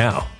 now.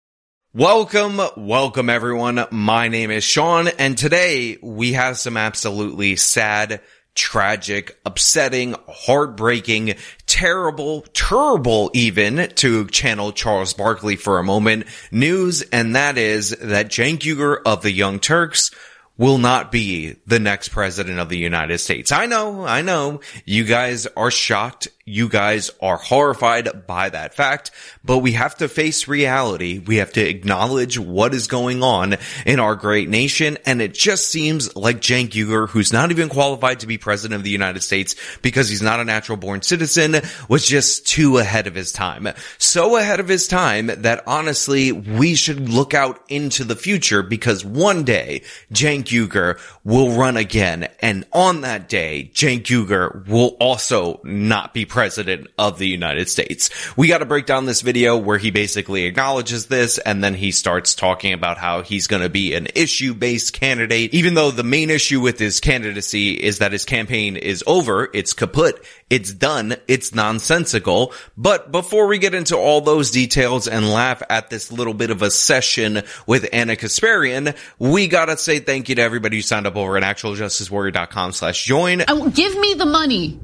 Welcome, welcome everyone. My name is Sean and today we have some absolutely sad, tragic, upsetting, heartbreaking, terrible, terrible even to channel Charles Barkley for a moment news. And that is that Cenk Uygur of the Young Turks will not be the next president of the United States. I know, I know you guys are shocked you guys are horrified by that fact, but we have to face reality. We have to acknowledge what is going on in our great nation. And it just seems like Cenk Uygur, who's not even qualified to be president of the United States because he's not a natural born citizen, was just too ahead of his time. So ahead of his time that honestly, we should look out into the future because one day Cenk Uygur will run again. And on that day, Cenk Uygur will also not be president of the United States. We got to break down this video where he basically acknowledges this and then he starts talking about how he's going to be an issue based candidate, even though the main issue with his candidacy is that his campaign is over. It's kaput. It's done. It's nonsensical. But before we get into all those details and laugh at this little bit of a session with Ana Kasparian, we gotta say thank you to everybody who signed up over at actualjusticewarrior.com slash join. Oh, give me the money.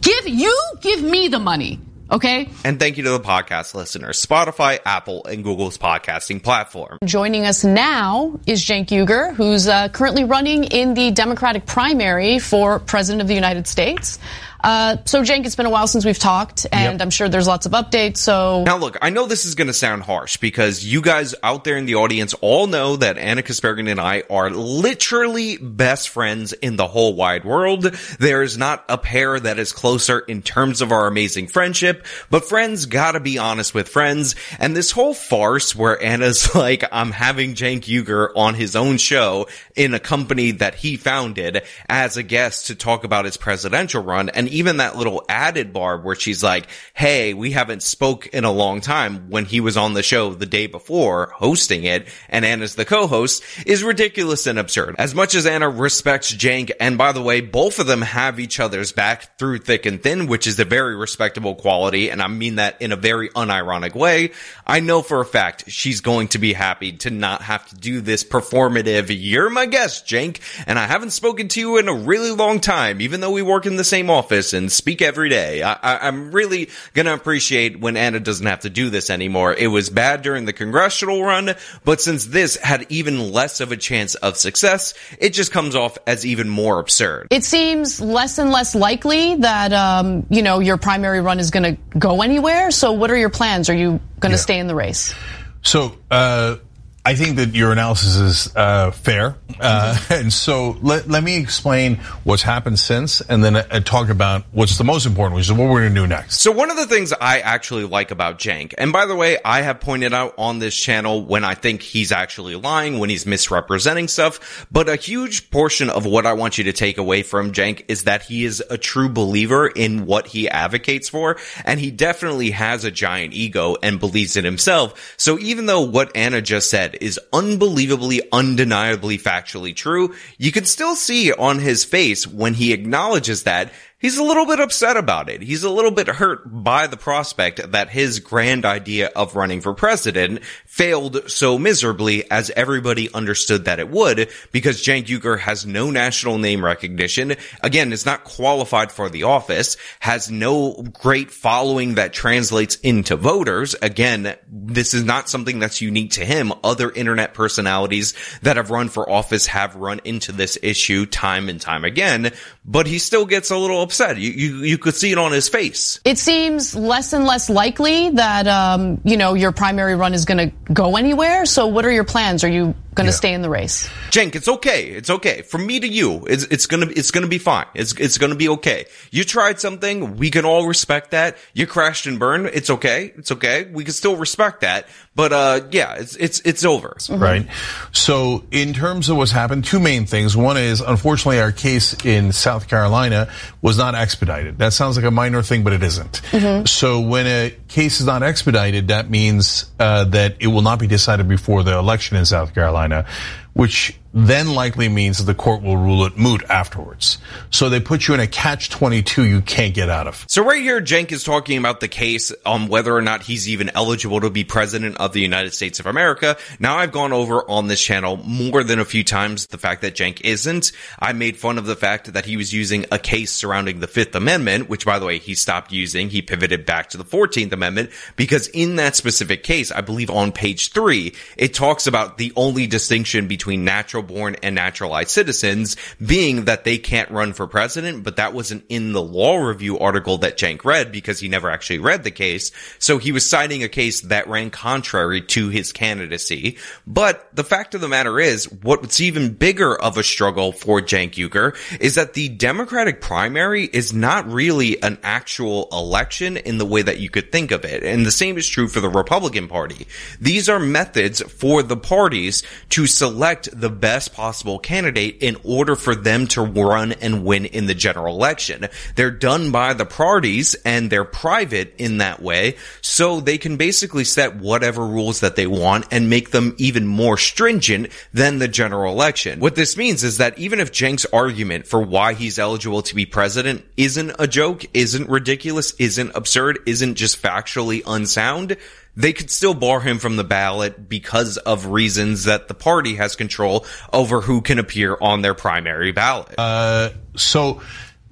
Give you give me the money. Okay. And thank you to the podcast listeners, Spotify, Apple, and Google's podcasting platform. Joining us now is Cenk Uygur, who's uh, currently running in the Democratic primary for President of the United States. Uh, so, Cenk, it's been a while since we've talked, and yep. I'm sure there's lots of updates. So now, look, I know this is going to sound harsh because you guys out there in the audience all know that Ana Kasparian and I are literally best friends in the whole wide world. There's not a pair that is closer in terms of our amazing friendship, but friends gotta be honest with friends. And this whole farce where Ana's like, I'm having Cenk Uygur on his own show in a company that he founded as a guest to talk about his presidential run, and even that little added barb where she's like, Hey, we haven't spoke in a long time when he was on the show the day before hosting it and Ana's the co-host is ridiculous and absurd. As much as Ana respects Cenk, and by the way, both of them have each other's back through thick and thin, which is a very respectable quality. And I mean that in a very unironic way. I know for a fact she's going to be happy to not have to do this performative, you're my guest, Cenk, and I haven't spoken to you in a really long time, even though we work in the same office office and speak every day. I, am really gonna appreciate when Ana doesn't have to do this anymore. It was bad during the congressional run, but since this had even less of a chance of success, it just comes off as even more absurd. It seems less and less likely that um, you know your primary run is going to go anywhere. So, what are your plans? Are you going to yeah. stay in the race? So. Uh I think that your analysis is uh, fair, uh, and so let, let me explain what's happened since, and then uh, talk about what's the most important, which is what we're going to do next. So one of the things I actually like about Cenk, and by the way, I have pointed out on this channel when I think he's actually lying, when he's misrepresenting stuff, but a huge portion of what I want you to take away from Cenk is that he is a true believer in what he advocates for, and he definitely has a giant ego and believes in himself. So even though what Ana just said is unbelievably, undeniably factually true, you can still see on his face when he acknowledges that he's a little bit upset about it. He's a little bit hurt by the prospect that his grand idea of running for president failed so miserably as everybody understood that it would because Cenk Uygur has no national name recognition. Again, is not qualified for the office, has no great following that translates into voters. Again, this is not something that's unique to him. Other internet personalities that have run for office have run into this issue time and time again, but he still gets a little upset. You, you, you could see it on his face. It seems less and less likely that, um, you know, your primary run is going to go anywhere. So what are your plans? Are you going to yeah. stay in the race. Cenk, it's okay. It's okay. From me to you, it's, it's gonna, it's gonna be fine. It's, it's gonna be okay. You tried something. We can all respect that. You crashed and burned. It's okay. It's okay. We can still respect that. But, uh, yeah, it's, it's, it's over. Mm-hmm. Right. So in terms of what's happened, two main things. One is, unfortunately, our case in South Carolina was not expedited. That sounds like a minor thing, but it isn't. Mm-hmm. So when a case is not expedited, that means, uh, that it will not be decided before the election in South Carolina, which then likely means that the court will rule it moot afterwards. So they put you in a catch 22 you can't get out of. So right here, Cenk is talking about the case on whether or not he's even eligible to be president of the United States of America. Now I've gone over on this channel more than a few times the fact that Cenk isn't. I made fun of the fact that he was using a case surrounding the Fifth Amendment, which by the way, he stopped using. He pivoted back to the 14th Amendment because in that specific case, I believe on page three, it talks about the only distinction between natural natural born and naturalized citizens, being that they can't run for president, but that wasn't in the law review article that Cenk read because he never actually read the case. So he was citing a case that ran contrary to his candidacy. But the fact of the matter is, what's even bigger of a struggle for Cenk Uygur is that the Democratic primary is not really an actual election in the way that you could think of it. And the same is true for the Republican Party. These are methods for the parties to select the best possible candidate in order for them to run and win in the general election. They're done by the parties and they're private in that way. So they can basically set whatever rules that they want and make them even more stringent than the general election. What this means is that even if Cenks' argument for why he's eligible to be president isn't a joke, isn't ridiculous, isn't absurd, isn't just factually unsound, they could still bar him from the ballot because of reasons that the party has control over who can appear on their primary ballot. Uh, so,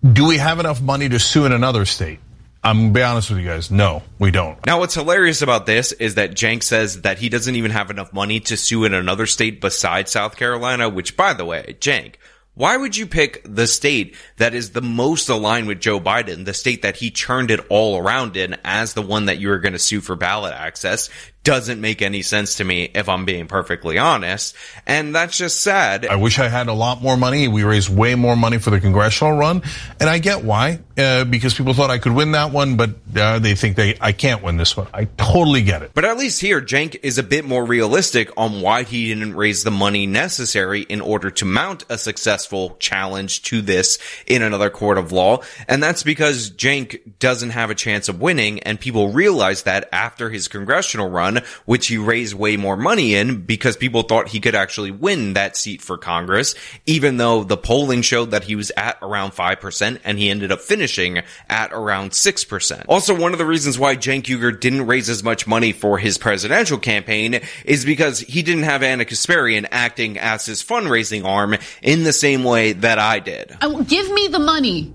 do we have enough money to sue in another state? I'm gonna be honest with you guys. No, we don't. Now, what's hilarious about this is that Cenk says that he doesn't even have enough money to sue in another state besides South Carolina, which, by the way, Cenk, why would you pick the state that is the most aligned with Joe Biden, the state that he churned it all around in as the one that you were going to sue for ballot access? Doesn't make any sense to me if I'm being perfectly honest. And that's just sad. I wish I had a lot more money. We raised way more money for the congressional run. And I get why, uh, because people thought I could win that one, but uh, they think they I can't win this one. I totally get it. But at least here, Cenk is a bit more realistic on why he didn't raise the money necessary in order to mount a successful challenge to this in another court of law. And that's because Cenk doesn't have a chance of winning, and people realize that after his congressional run which he raised way more money in because people thought he could actually win that seat for Congress, even though the polling showed that he was at around 5% and he ended up finishing at around 6%. Also, one of the reasons why Cenk Uygur didn't raise as much money for his presidential campaign is because he didn't have Ana Kasparian acting as his fundraising arm in the same way that I did. Oh, give me the money.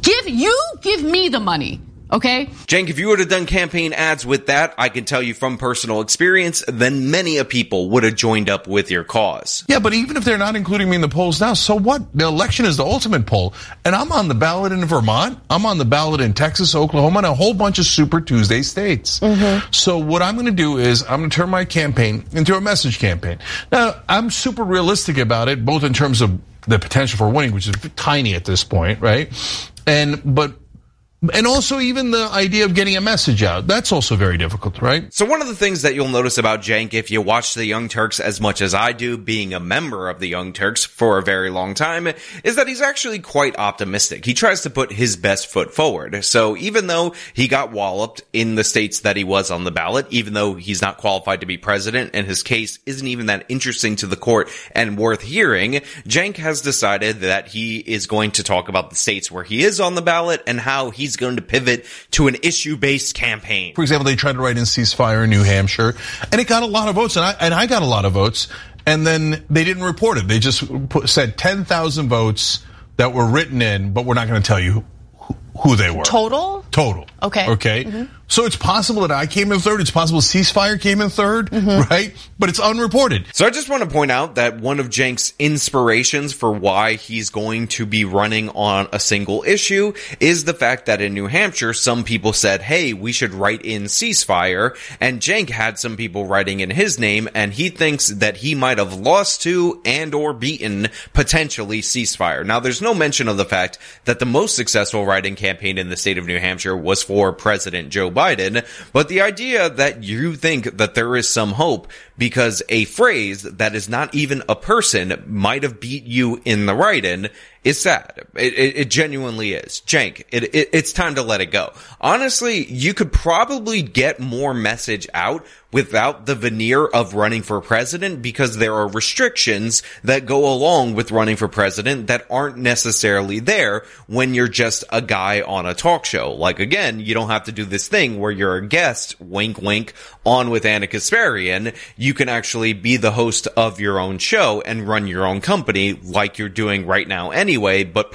Give you give me the money. Okay? Cenk, if you would have done campaign ads with that, I can tell you from personal experience, then many a people would have joined up with your cause. Yeah, but even if they're not including me in the polls now, so what? The election is the ultimate poll. And I'm on the ballot in Vermont. I'm on the ballot in Texas, Oklahoma, and a whole bunch of Super Tuesday states. Mm-hmm. So what I'm going to do is I'm going to turn my campaign into a message campaign. Now, I'm super realistic about it, both in terms of the potential for winning, which is tiny at this point, right? And, but and also even the idea of getting a message out. That's also very difficult, right? So one of the things that you'll notice about Cenk if you watch the Young Turks as much as I do, being a member of the Young Turks for a very long time, is that he's actually quite optimistic. He tries to put his best foot forward. So even though he got walloped in the states that he was on the ballot, even though he's not qualified to be president and his case isn't even that interesting to the court and worth hearing, Cenk has decided that he is going to talk about the states where he is on the ballot and how he's he's going to pivot to an issue-based campaign. For example, they tried to write in ceasefire in New Hampshire, and it got a lot of votes, and I, and I got a lot of votes, and then they didn't report it. They just put, said 10,000 votes that were written in, but we're not going to tell you who, who they were. Total? Total. Okay. Okay. Mm-hmm. So it's possible that I came in third. It's possible ceasefire came in 3rd Mm-hmm. right? But it's unreported. So I just want to point out that one of Cenk's inspirations for why he's going to be running on a single issue is the fact that in New Hampshire, some people said, hey, we should write in ceasefire, and Cenk had some people writing in his name, and he thinks that he might have lost to and or beaten potentially ceasefire. Now, there's no mention of the fact that the most successful writing campaign in the state of New Hampshire was for President Joe Biden, but the idea that you think that there is some hope because a phrase that is not even a person might have beat you in the write-in is sad. It, it, it genuinely is. Cenk, it, it, it's time to let it go. Honestly, you could probably get more message out without the veneer of running for president because there are restrictions that go along with running for president that aren't necessarily there when you're just a guy on a talk show. Like again, you don't have to do this thing where you're a guest, wink wink, on with Ana Kasparian. Can actually be the host of your own show and run your own company like you're doing right now anyway, but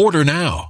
Order now.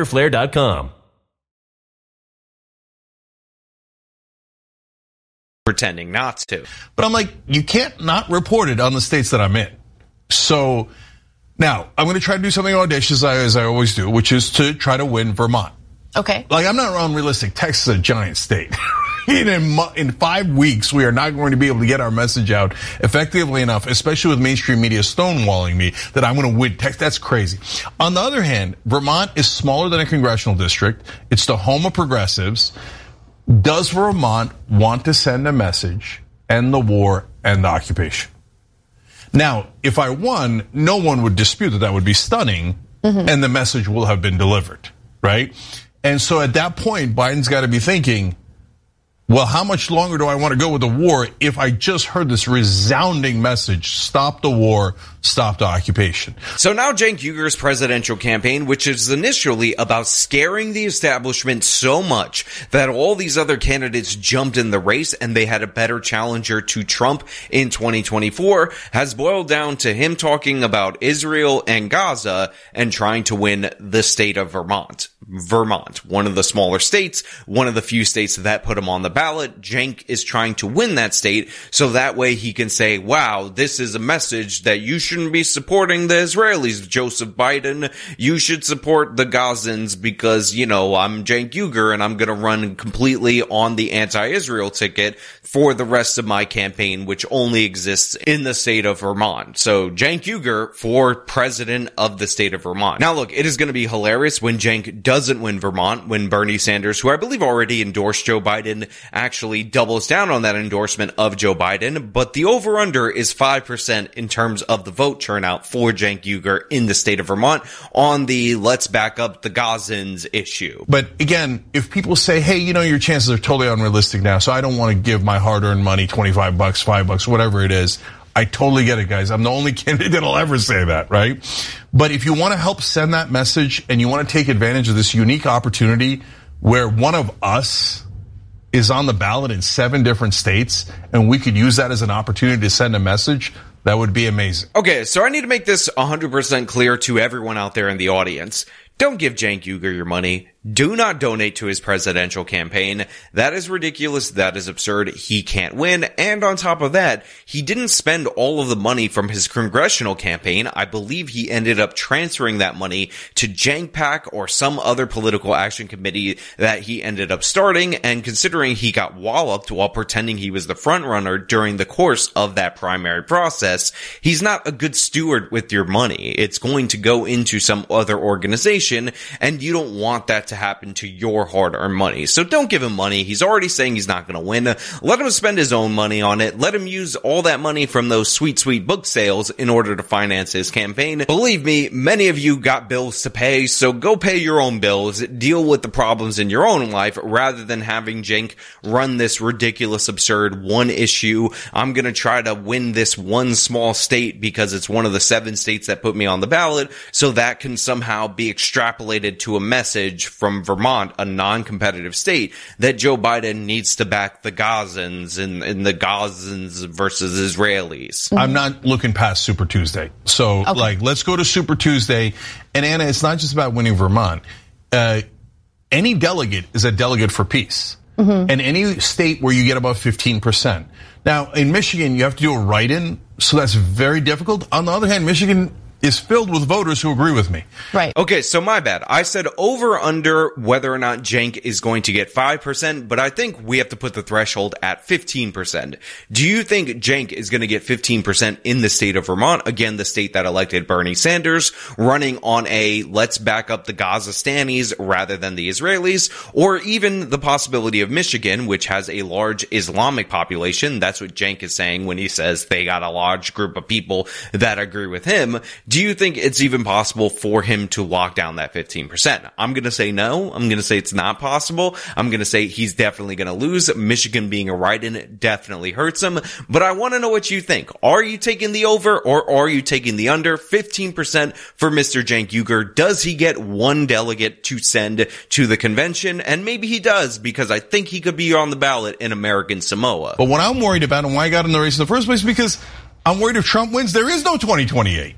www.fighterflare.com. pretending not to. But I'm like, you can't not report it on the states that I'm in. So now I'm going to try to do something audacious as I always do, which is to try to win Vermont. Okay. Like I'm not unrealistic. Texas is a giant state. in, in five weeks, we are not going to be able to get our message out effectively enough, especially with mainstream media stonewalling me, that I'm going to win Texas. That's crazy. On the other hand, Vermont is smaller than a congressional district. It's the home of progressives. Does Vermont want to send a message, end the war, end the occupation? Now, if I won, no one would dispute that that would be stunning mm-hmm. and the message will have been delivered, right? And so at that point, Biden's got to be thinking, well, how much longer do I want to go with the war if I just heard this resounding message, stop the war, stop the occupation? So now Cenk Uygur's presidential campaign, which is initially about scaring the establishment so much that all these other candidates jumped in the race and they had a better challenger to Trump in 2024, has boiled down to him talking about Israel and Gaza and trying to win the state of Vermont. Vermont, one of the smaller states, one of the few states that put him on the ballot. Cenk is trying to win that state so that way he can say, wow, this is a message that you shouldn't be supporting the Israelis, Joseph Biden. You should support the Gazans because, you know, I'm Cenk Uygur and I'm going to run completely on the anti-Israel ticket for the rest of my campaign, which only exists in the state of Vermont. So Cenk Uygur for president of the state of Vermont. Now look, it is going to be hilarious when does doesn't win Vermont, when Bernie Sanders, who I believe already endorsed Joe Biden, actually doubles down on that endorsement of Joe Biden. But the over under is 5% in terms of the vote turnout for Cenk Uygur in the state of Vermont on the let's back up the Gazans issue. But again, if people say, hey, you know, your chances are totally unrealistic now, so I don't want to give my hard earned money, 25 bucks, five bucks, whatever it is. I totally get it, guys. I'm the only candidate that'll ever say that, right? But if you want to help send that message and you want to take advantage of this unique opportunity where one of us is on the ballot in seven different states and we could use that as an opportunity to send a message, that would be amazing. Okay, so I need to make this 100% clear to everyone out there in the audience. Don't give Cenk Uygur your money. Do not donate to his presidential campaign. That is ridiculous. That is absurd. He can't win. And on top of that, he didn't spend all of the money from his congressional campaign. I believe he ended up transferring that money to Cenk PAC or some other political action committee that he ended up starting. And considering he got walloped while pretending he was the front runner during the course of that primary process, he's not a good steward with your money. It's going to go into some other organization and you don't want that to happen to your hard earned money. So don't give him money. He's already saying he's not going to win. Let him spend his own money on it. Let him use all that money from those sweet, sweet book sales in order to finance his campaign. Believe me, many of you got bills to pay, so go pay your own bills. Deal with the problems in your own life rather than having Cenk run this ridiculous, absurd one issue. I'm going to try to win this one small state because it's one of the seven states that put me on the ballot. So that can somehow be extrapolated to a message from Vermont, a non-competitive state, that Joe Biden needs to back the Gazans and, and the Gazans versus Israelis. I'm not looking past Super Tuesday. So okay. like, let's go to Super Tuesday. And Ana, it's not just about winning Vermont. Uh, any delegate is a delegate for peace. Mm-hmm. And any state where you get above 15%. Now, in Michigan, you have to do a write-in, so that's very difficult. On the other hand, Michigan is filled with voters who agree with me. Right. Okay, so my bad. I said over under whether or not Cenk is going to get 5%, but I think we have to put the threshold at 15%. Do you think Cenk is going to get 15% in the state of Vermont? Again, the state that elected Bernie Sanders, running on a let's back up the Gazastanis rather than the Israelis, or even the possibility of Michigan, which has a large Islamic population. That's what Cenk is saying when he says they got a large group of people that agree with him. Do you think it's even possible for him to lock down that 15%? I'm going to say no. I'm going to say it's not possible. I'm going to say he's definitely going to lose. Michigan being a write-in definitely hurts him, but I want to know what you think. Are you taking the over or are you taking the under? 15% for Mr. Cenk Uygur. Does he get one delegate to send to the convention? And maybe he does because I think he could be on the ballot in American Samoa. But what I'm worried about and why I got in the race in the first place because I'm worried if Trump wins, there is no 2028.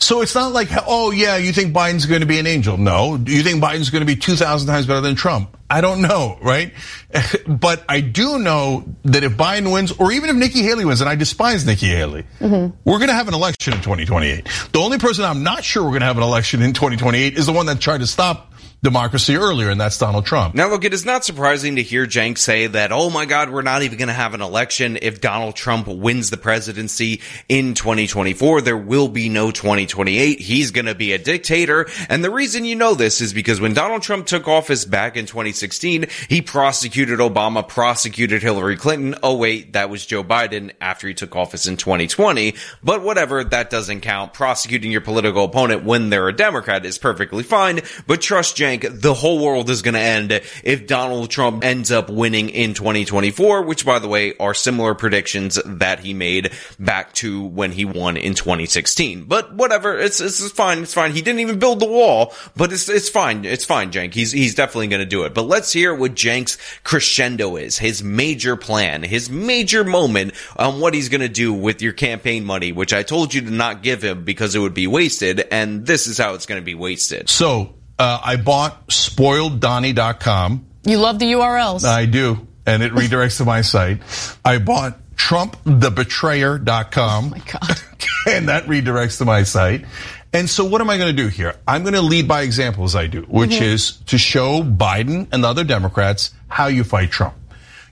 So it's not like, oh yeah, you think Biden's going to be an angel? No. Do you think Biden's going to be 2,000 times better than Trump? I don't know, right? but I do know that if Biden wins, or even if Nikki Haley wins, and I despise Nikki Haley, mm-hmm. we're going to have an election in 2028. The only person I'm not sure we're going to have an election in 2028 is the one that tried to stop democracy earlier, and that's Donald Trump. Now, look, it is not surprising to hear Cenk say that, oh my God, we're not even going to have an election if Donald Trump wins the presidency in 2024. There will be no 2028. He's going to be a dictator. And the reason you know this is because when Donald Trump took office back in 2016, he prosecuted Obama, prosecuted Hillary Clinton. Oh wait, that was Joe Biden after he took office in 2020. But whatever, that doesn't count. Prosecuting your political opponent when they're a Democrat is perfectly fine. But trust Cenk, the whole world is going to end if Donald Trump ends up winning in 2024, which by the way are similar predictions that he made back to when he won in 2016. But whatever, it's, it's fine. It's fine. He didn't even build the wall, but it's, it's fine. It's fine, Cenk. He's, he's definitely going to do it. But let's hear what Cenk's crescendo is, his major plan, his major moment on what he's going to do with your campaign money, which I told you to not give him because it would be wasted. And this is how it's going to be wasted. So, I bought spoileddonnie.com. You love the URLs. I do. And it redirects to my site. I bought trumpthebetrayer.com. Oh my God. and that redirects to my site. And so what am I going to do here? I'm going to lead by example as I do, which mm-hmm. is to show Biden and the other Democrats how you fight Trump.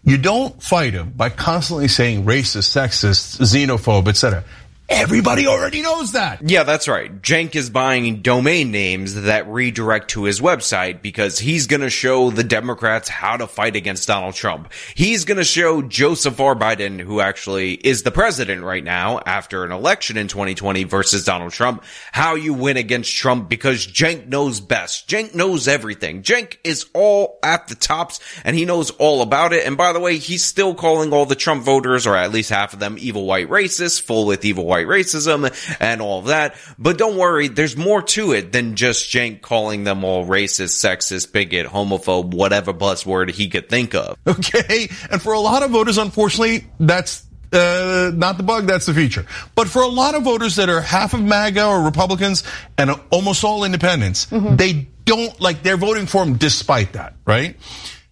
You don't fight him by constantly saying racist, sexist, xenophobe, etc. Everybody already knows that. Yeah, that's right. Cenk is buying domain names that redirect to his website because he's going to show the Democrats how to fight against Donald Trump. He's going to show Joseph R. Biden, who actually is the president right now after an election in 2020 versus Donald Trump, how you win against Trump because Cenk knows best. Cenk knows everything. Cenk is all at the tops and he knows all about it. And by the way, he's still calling all the Trump voters, or at least half of them, evil white racists, full with evil white white racism and all of that. But don't worry, there's more to it than just Cenk calling them all racist, sexist, bigot, homophobe, whatever buzzword he could think of. Okay. And for a lot of voters, unfortunately, that's uh, not the bug, that's the feature. But for a lot of voters that are half of MAGA or Republicans and almost all independents, mm-hmm. they don't like they're voting for him despite that, right?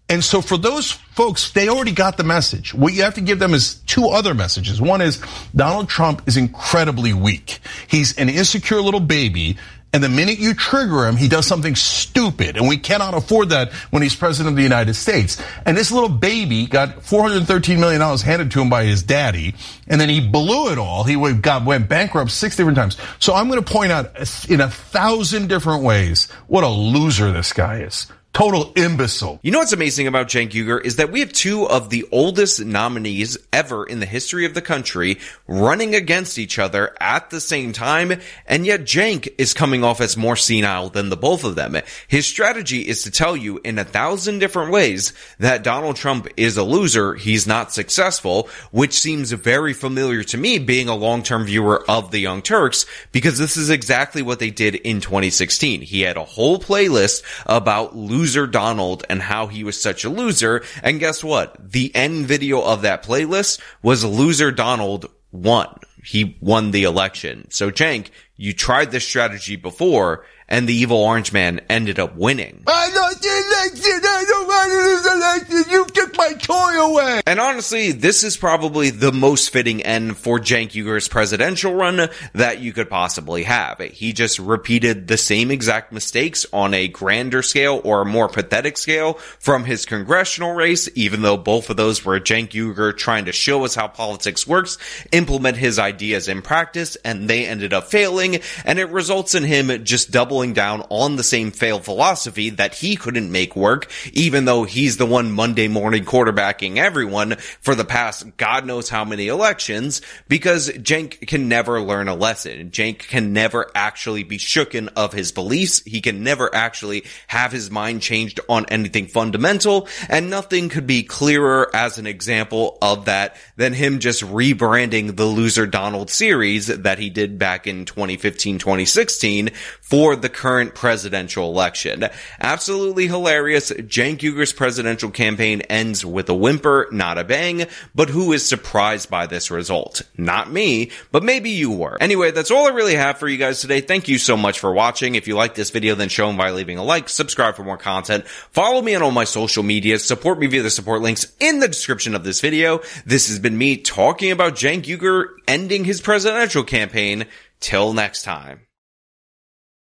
And so for those folks, they already got the message. What you have to give them is two other messages. One is Donald Trump is incredibly weak. He's an insecure little baby. And the minute you trigger him, he does something stupid. And we cannot afford that when he's president of the United States. And this little baby got $413 million handed to him by his daddy. And then he blew it all. He got, went bankrupt six different times. So I'm going to point out in a thousand different ways what a loser this guy is total imbecile. You know what's amazing about Cenk Uygur is that we have two of the oldest nominees ever in the history of the country running against each other at the same time, and yet Cenk is coming off as more senile than the both of them. His strategy is to tell you in a thousand different ways that Donald Trump is a loser, he's not successful, which seems very familiar to me being a long-term viewer of the Young Turks, because this is exactly what they did in 2016. He had a whole playlist about losing loser Donald and how he was such a loser. And guess what? The end video of that playlist was loser Donald won. He won the election. So Cenk, you tried this strategy before and the evil orange man ended up winning. I don't. You took my toy away. And honestly, this is probably the most fitting end for Cenk Uygur's presidential run that you could possibly have. He just repeated the same exact mistakes on a grander scale or a more pathetic scale from his congressional race, even though both of those were Cenk Uygur trying to show us how politics works, implement his ideas in practice, and they ended up failing, and it results in him just doubling down on the same failed philosophy that he couldn't make work, even though he's the one Monday morning quarterbacking everyone for the past God knows how many elections, because Cenk can never learn a lesson. Cenk can never actually be shooken of his beliefs. He can never actually have his mind changed on anything fundamental, and nothing could be clearer as an example of that than him just rebranding the Loser Donald series that he did back in 2015, 2016 for the current presidential election. Absolutely hilarious. Cenk Presidential campaign ends with a whimper, not a bang, but who is surprised by this result? Not me, but maybe you were. Anyway, that's all I really have for you guys today. Thank you so much for watching. If you like this video, then show them by leaving a like, subscribe for more content, follow me on all my social media, support me via the support links in the description of this video. This has been me talking about Cenk Uygur ending his presidential campaign. Till next time.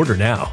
Order now.